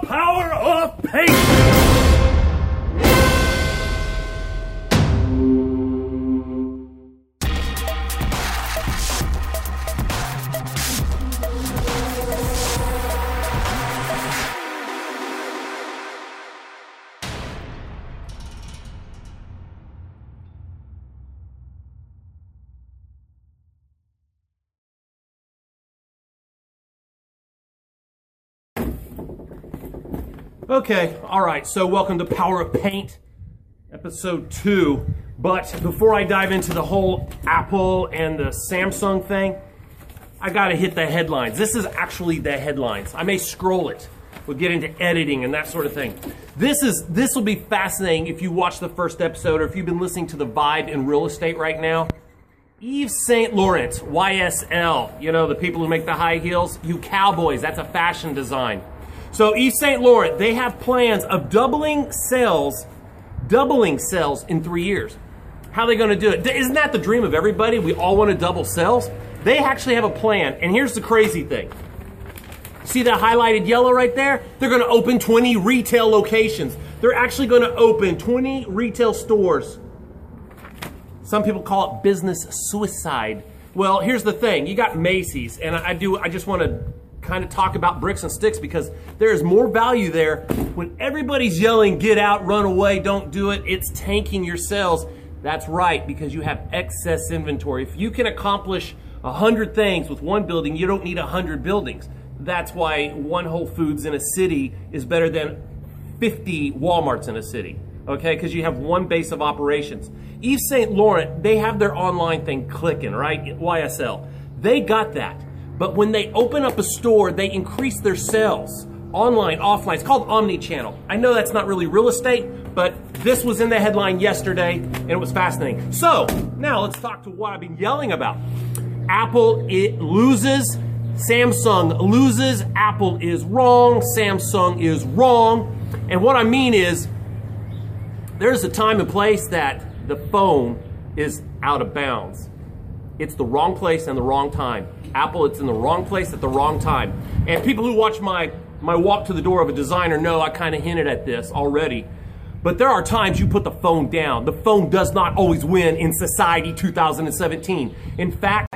the power of paint. Okay, all right. So welcome to Power of Paint, episode two. But before I dive into the whole Apple and the Samsung thing, I gotta hit the headlines. This is actually the headlines. I may scroll it. We'll get into editing and that sort of thing. This is this will be fascinating if you watch the first episode or if you've been listening to the Vibe in real estate right now. Yves Saint Laurent, YSL, you know, the people who make the high heels, you cowboys, that's a fashion design. So Yves Saint Laurent, they have plans of doubling sales, doubling sales in three years. How are they going to do it? Isn't that the dream of everybody? We all want to double sales. They actually have a plan, and here's the crazy thing. See that highlighted yellow right there? They're going to open 20 retail locations. They're actually going to open 20 retail stores. Some people call it business suicide. Well, here's the thing. You got Macy's, and I do. I just want to kind of talk about bricks and sticks because there is more value there. When everybody's yelling, get out, run away, don't do it, it's tanking your sales. That's right, because you have excess inventory. If you can accomplish a hundred things with one building, you don't need a hundred buildings. That's why one Whole Foods in a city is better than 50 Walmarts in a city, okay? Because you have one base of operations. Yves Saint Laurent, they have their online thing clicking, right? YSL. They got that. But when they open up a store, they increase their sales online, offline. It's called omni-channel. I know that's not really real estate, but this was in the headline yesterday and it was fascinating. So now let's talk to what I've been yelling about. Apple, it loses. Samsung loses. Apple is wrong. Samsung is wrong. And what I mean is there's a time and place that the phone is out of bounds. It's the wrong place and the wrong time. Apple, it's in the wrong place at the wrong time. And people who watch my, my walk to the door of a designer know I kind of hinted at this already. But there are times you put the phone down. The phone does not always win in society 2017. In fact,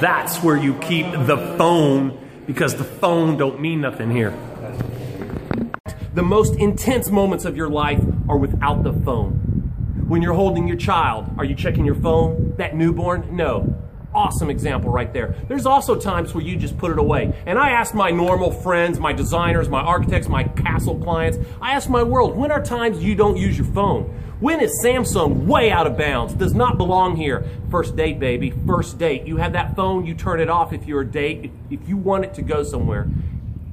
that's where you keep the phone because the phone don't mean nothing here. The most intense moments of your life are without the phone. When you're holding your child, are you checking your phone? That newborn? No. Awesome example right there. There's also times where you just put it away. And I ask my normal friends, my designers, my architects, my castle clients, I ask my world, when are times you don't use your phone? When is Samsung way out of bounds? Does not belong here. First date, baby. First date. You have that phone, you turn it off if you're a date. If, if you want it to go somewhere,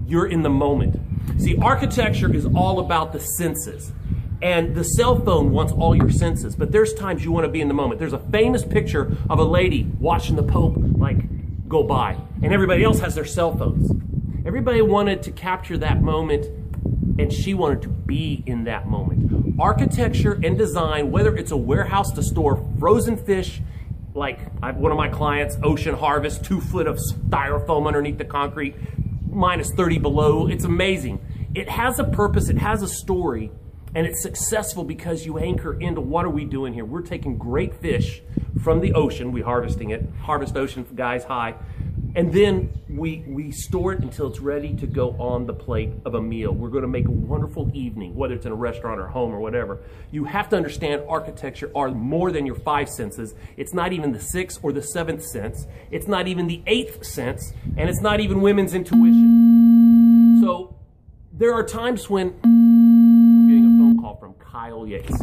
you're in the moment. See, architecture is all about the senses. And the cell phone wants all your senses, but there's times you want to be in the moment. There's a famous picture of a lady watching the Pope like go by, and everybody else has their cell phones. Everybody wanted to capture that moment, and she wanted to be in that moment. Architecture and design, whether it's a warehouse to store frozen fish, like I, one of my clients, Ocean Harvest, two foot of styrofoam underneath the concrete, minus 30 below. It's amazing. It has a purpose, it has a story, and it's successful because you anchor into what are we doing here? We're taking great fish from the ocean, we harvesting it, harvest ocean guys high, and then we we store it until it's ready to go on the plate of a meal. We're going to make a wonderful evening, whether it's in a restaurant or home or whatever. You have to understand architecture are more than your five senses. It's not even the sixth or the seventh sense. It's not even the eighth sense, and it's not even women's intuition. So there are times when Kyle Yates.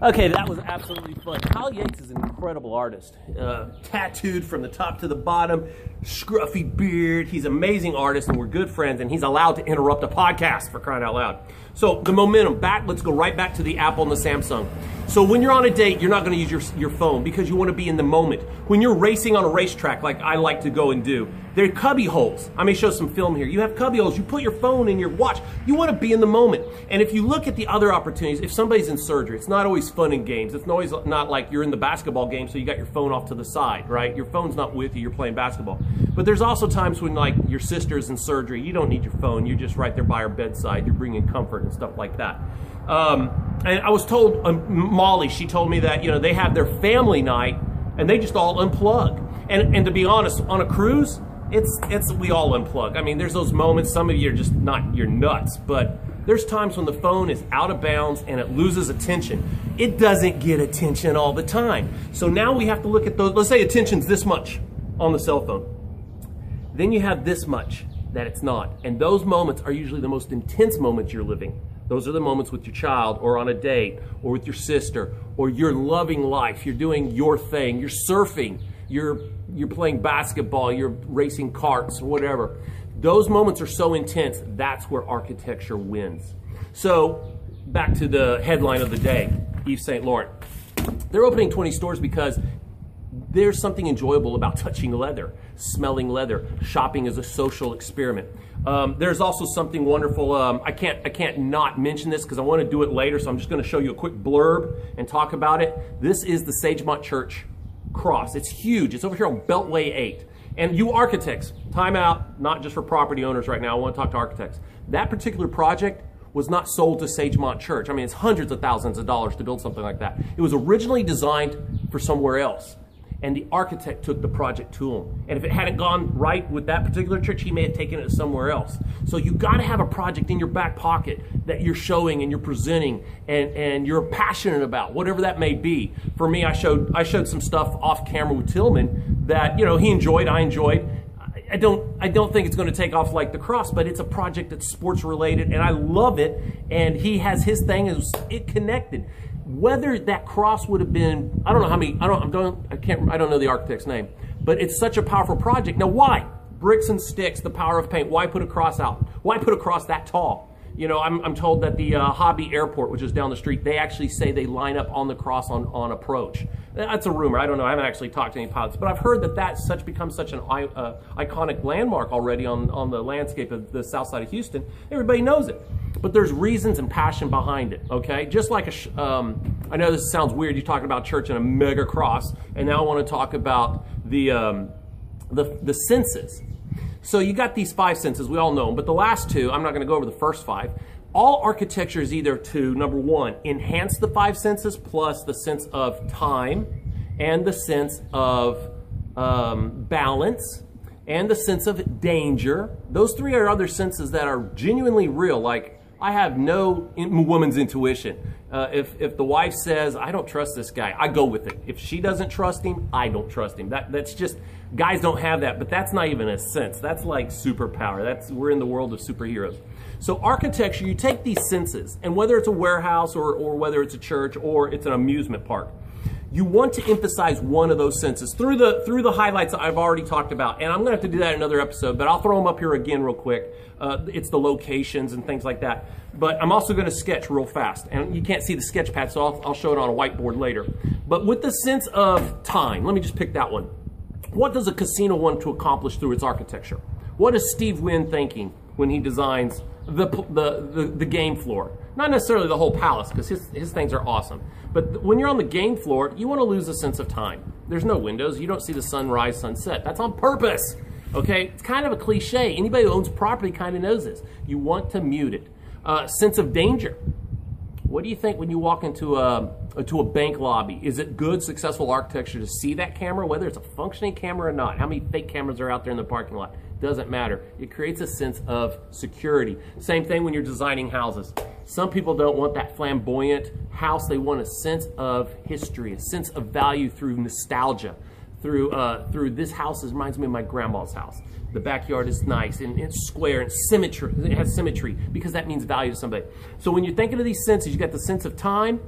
Okay, that was absolutely fun. Kyle Yates is an incredible artist. Uh, tattooed from the top to the bottom, scruffy beard. He's an amazing artist, and we're good friends, and he's allowed to interrupt a podcast for crying out loud. So, the momentum back, let's go right back to the Apple and the Samsung. So when you're on a date, you're not going to use your, your phone because you want to be in the moment. When you're racing on a racetrack, like I like to go and do, there are cubby holes. I may show some film here. You have cubby holes. You put your phone in your watch. You want to be in the moment. And if you look at the other opportunities, if somebody's in surgery, it's not always fun and games. It's always not like you're in the basketball game, so you got your phone off to the side, right? Your phone's not with you. You're playing basketball. But there's also times when like your sister's in surgery. You don't need your phone. You're just right there by her bedside. You're bringing comfort and stuff like that. Um, and I was told, um, Molly, she told me that, you know, they have their family night and they just all unplug. And, and to be honest, on a cruise, it's, it's, we all unplug. I mean, there's those moments, some of you are just not, you're nuts, but there's times when the phone is out of bounds and it loses attention. It doesn't get attention all the time. So now we have to look at those, let's say attention's this much on the cell phone. Then you have this much that it's not. And those moments are usually the most intense moments you're living. Those are the moments with your child or on a date or with your sister or you're loving life. You're doing your thing. You're surfing. You're, you're playing basketball. You're racing carts whatever. Those moments are so intense. That's where architecture wins. So back to the headline of the day, Yves Saint Laurent. They're opening 20 stores because there's something enjoyable about touching leather, smelling leather. Shopping is a social experiment. Um, there's also something wonderful. Um, I can't I can't not mention this because I want to do it later. So I'm just going to show you a quick blurb and talk about it. This is the Sagemont Church cross. It's huge. It's over here on Beltway 8. And you architects, time out, not just for property owners right now. I want to talk to architects. That particular project was not sold to Sagemont Church. I mean, it's hundreds of thousands of dollars to build something like that. It was originally designed for somewhere else and the architect took the project to him. And if it hadn't gone right with that particular church, he may have taken it somewhere else. So you got to have a project in your back pocket that you're showing and you're presenting and, and you're passionate about, whatever that may be. For me, I showed I showed some stuff off camera with Tillman that you know he enjoyed, I enjoyed. I don't I don't think it's going to take off like the cross, but it's a project that's sports related and I love it. And he has his thing is it connected whether that cross would have been, I don't know how many, I don't, I don't, I can't, I don't know the architect's name, but it's such a powerful project. Now, why? Bricks and sticks, the power of paint. Why put a cross out? Why put a cross that tall? You know, I'm, I'm told that the uh, Hobby Airport, which is down the street, they actually say they line up on the cross on, on approach. That's a rumor. I don't know. I haven't actually talked to any pilots, but I've heard that that's such become such an uh, iconic landmark already on, on the landscape of the south side of Houston. Everybody knows it but there's reasons and passion behind it, okay? Just like a, um, I know this sounds weird, you're talking about church and a mega cross, and now I want to talk about the, um, the, the senses. So you got these five senses, we all know them, but the last two, I'm not to go over the first five. All architecture is either to, number one, enhance the five senses plus the sense of time and the sense of um, balance and the sense of danger. Those three are other senses that are genuinely real, like I have no in, woman's intuition. Uh, if, if the wife says, I don't trust this guy, I go with it. If she doesn't trust him, I don't trust him. That, that's just, guys don't have that, but that's not even a sense. That's like superpower. That's, we're in the world of superheroes. So architecture, you take these senses, and whether it's a warehouse or, or whether it's a church or it's an amusement park, you want to emphasize one of those senses through the through the highlights that I've already talked about. And I'm to have to do that in another episode, but I'll throw them up here again real quick. Uh, it's the locations and things like that. But I'm also to sketch real fast. And you can't see the sketch pad, so I'll, I'll show it on a whiteboard later. But with the sense of time, let me just pick that one. What does a casino want to accomplish through its architecture? What is Steve Wynn thinking when he designs the, the, the, the game floor? Not necessarily the whole palace, because his, his things are awesome. But when you're on the game floor, you want to lose a sense of time. There's no windows. You don't see the sunrise, sunset. That's on purpose. Okay? It's kind of a cliche. Anybody who owns property kind of knows this. You want to mute it. Uh, sense of danger. What do you think when you walk into a, into a bank lobby? Is it good, successful architecture to see that camera, whether it's a functioning camera or not? How many fake cameras are out there in the parking lot? Doesn't matter. It creates a sense of security. Same thing when you're designing houses. Some people don't want that flamboyant house. They want a sense of history, a sense of value through nostalgia. Through, uh, through this house reminds me of my grandma's house. The backyard is nice and it's square and symmetry. It has symmetry because that means value to somebody. So when you're thinking of these senses, you got the sense of time.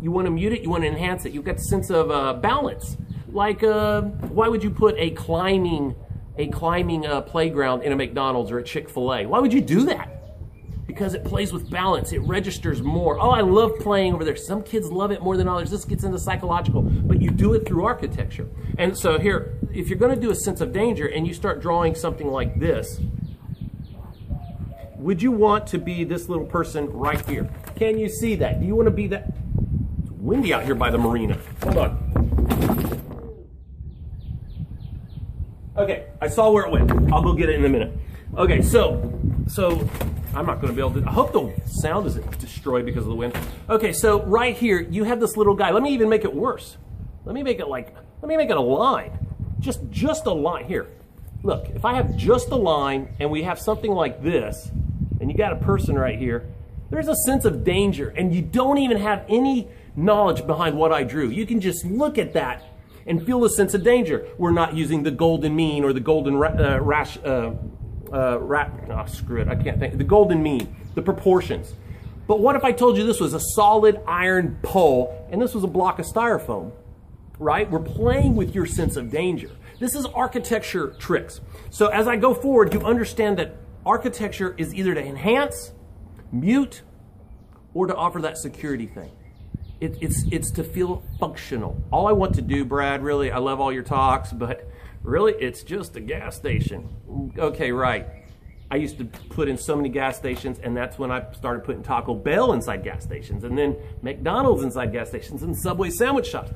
You want to mute it. You want to enhance it. You've got the sense of uh, balance. Like, uh, why would you put a climbing, a climbing uh, playground in a McDonald's or a Chick Fil A? Why would you do that? because it plays with balance. It registers more. Oh, I love playing over there. Some kids love it more than others. This gets into psychological, but you do it through architecture. And so here, if you're going to do a sense of danger and you start drawing something like this, would you want to be this little person right here? Can you see that? Do you want to be that? It's windy out here by the marina. Hold on. Okay, I saw where it went. I'll go get it in a minute. Okay, so, so I'm not to be able to. I hope the sound isn't destroyed because of the wind. Okay, so right here, you have this little guy. Let me even make it worse. Let me make it like, let me make it a line. Just, just a line. Here, look, if I have just a line and we have something like this, and you got a person right here, there's a sense of danger, and you don't even have any knowledge behind what I drew. You can just look at that and feel a sense of danger. We're not using the golden mean or the golden ra- uh, rash, uh, uh, rat, oh, screw it, I can't think, the golden mean, the proportions. But what if I told you this was a solid iron pole and this was a block of styrofoam, right? We're playing with your sense of danger. This is architecture tricks. So as I go forward, you understand that architecture is either to enhance, mute, or to offer that security thing. It, it's, it's to feel functional. All I want to do, Brad, really, I love all your talks, but really, it's just a gas station. Okay, right. I used to put in so many gas stations, and that's when I started putting Taco Bell inside gas stations, and then McDonald's inside gas stations, and Subway sandwich shops.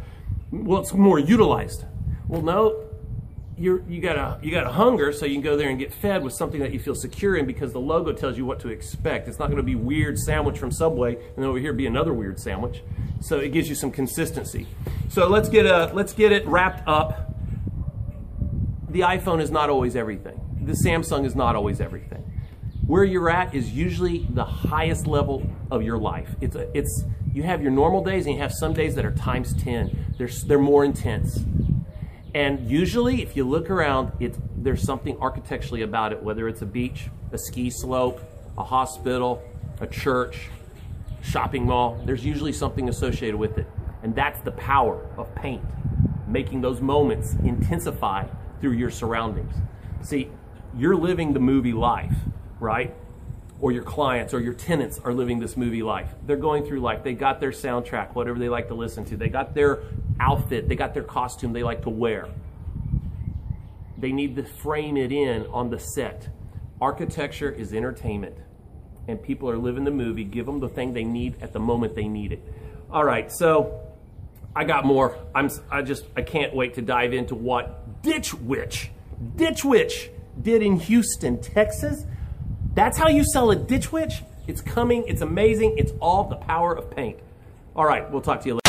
Well, it's more utilized. Well, no, you're, you got a you got a hunger, so you can go there and get fed with something that you feel secure in because the logo tells you what to expect. It's not going to be weird sandwich from Subway, and then over here be another weird sandwich. So it gives you some consistency. So let's get a let's get it wrapped up. The iPhone is not always everything. The Samsung is not always everything. Where you're at is usually the highest level of your life. It's a, it's you have your normal days and you have some days that are times 10. They're, they're more intense. And usually, if you look around, it's, there's something architecturally about it, whether it's a beach, a ski slope, a hospital, a church, shopping mall. There's usually something associated with it. And that's the power of paint, making those moments intensify through your surroundings. See, you're living the movie life, right? Or your clients or your tenants are living this movie life. They're going through life. They got their soundtrack, whatever they like to listen to. They got their outfit, they got their costume they like to wear. They need to frame it in on the set. Architecture is entertainment, and people are living the movie. Give them the thing they need at the moment they need it. All right, so I got more. I'm I just I can't wait to dive into what Ditch Witch, Ditch Witch did in Houston, Texas. That's how you sell a Ditch Witch. It's coming. It's amazing. It's all the power of paint. All right, we'll talk to you later.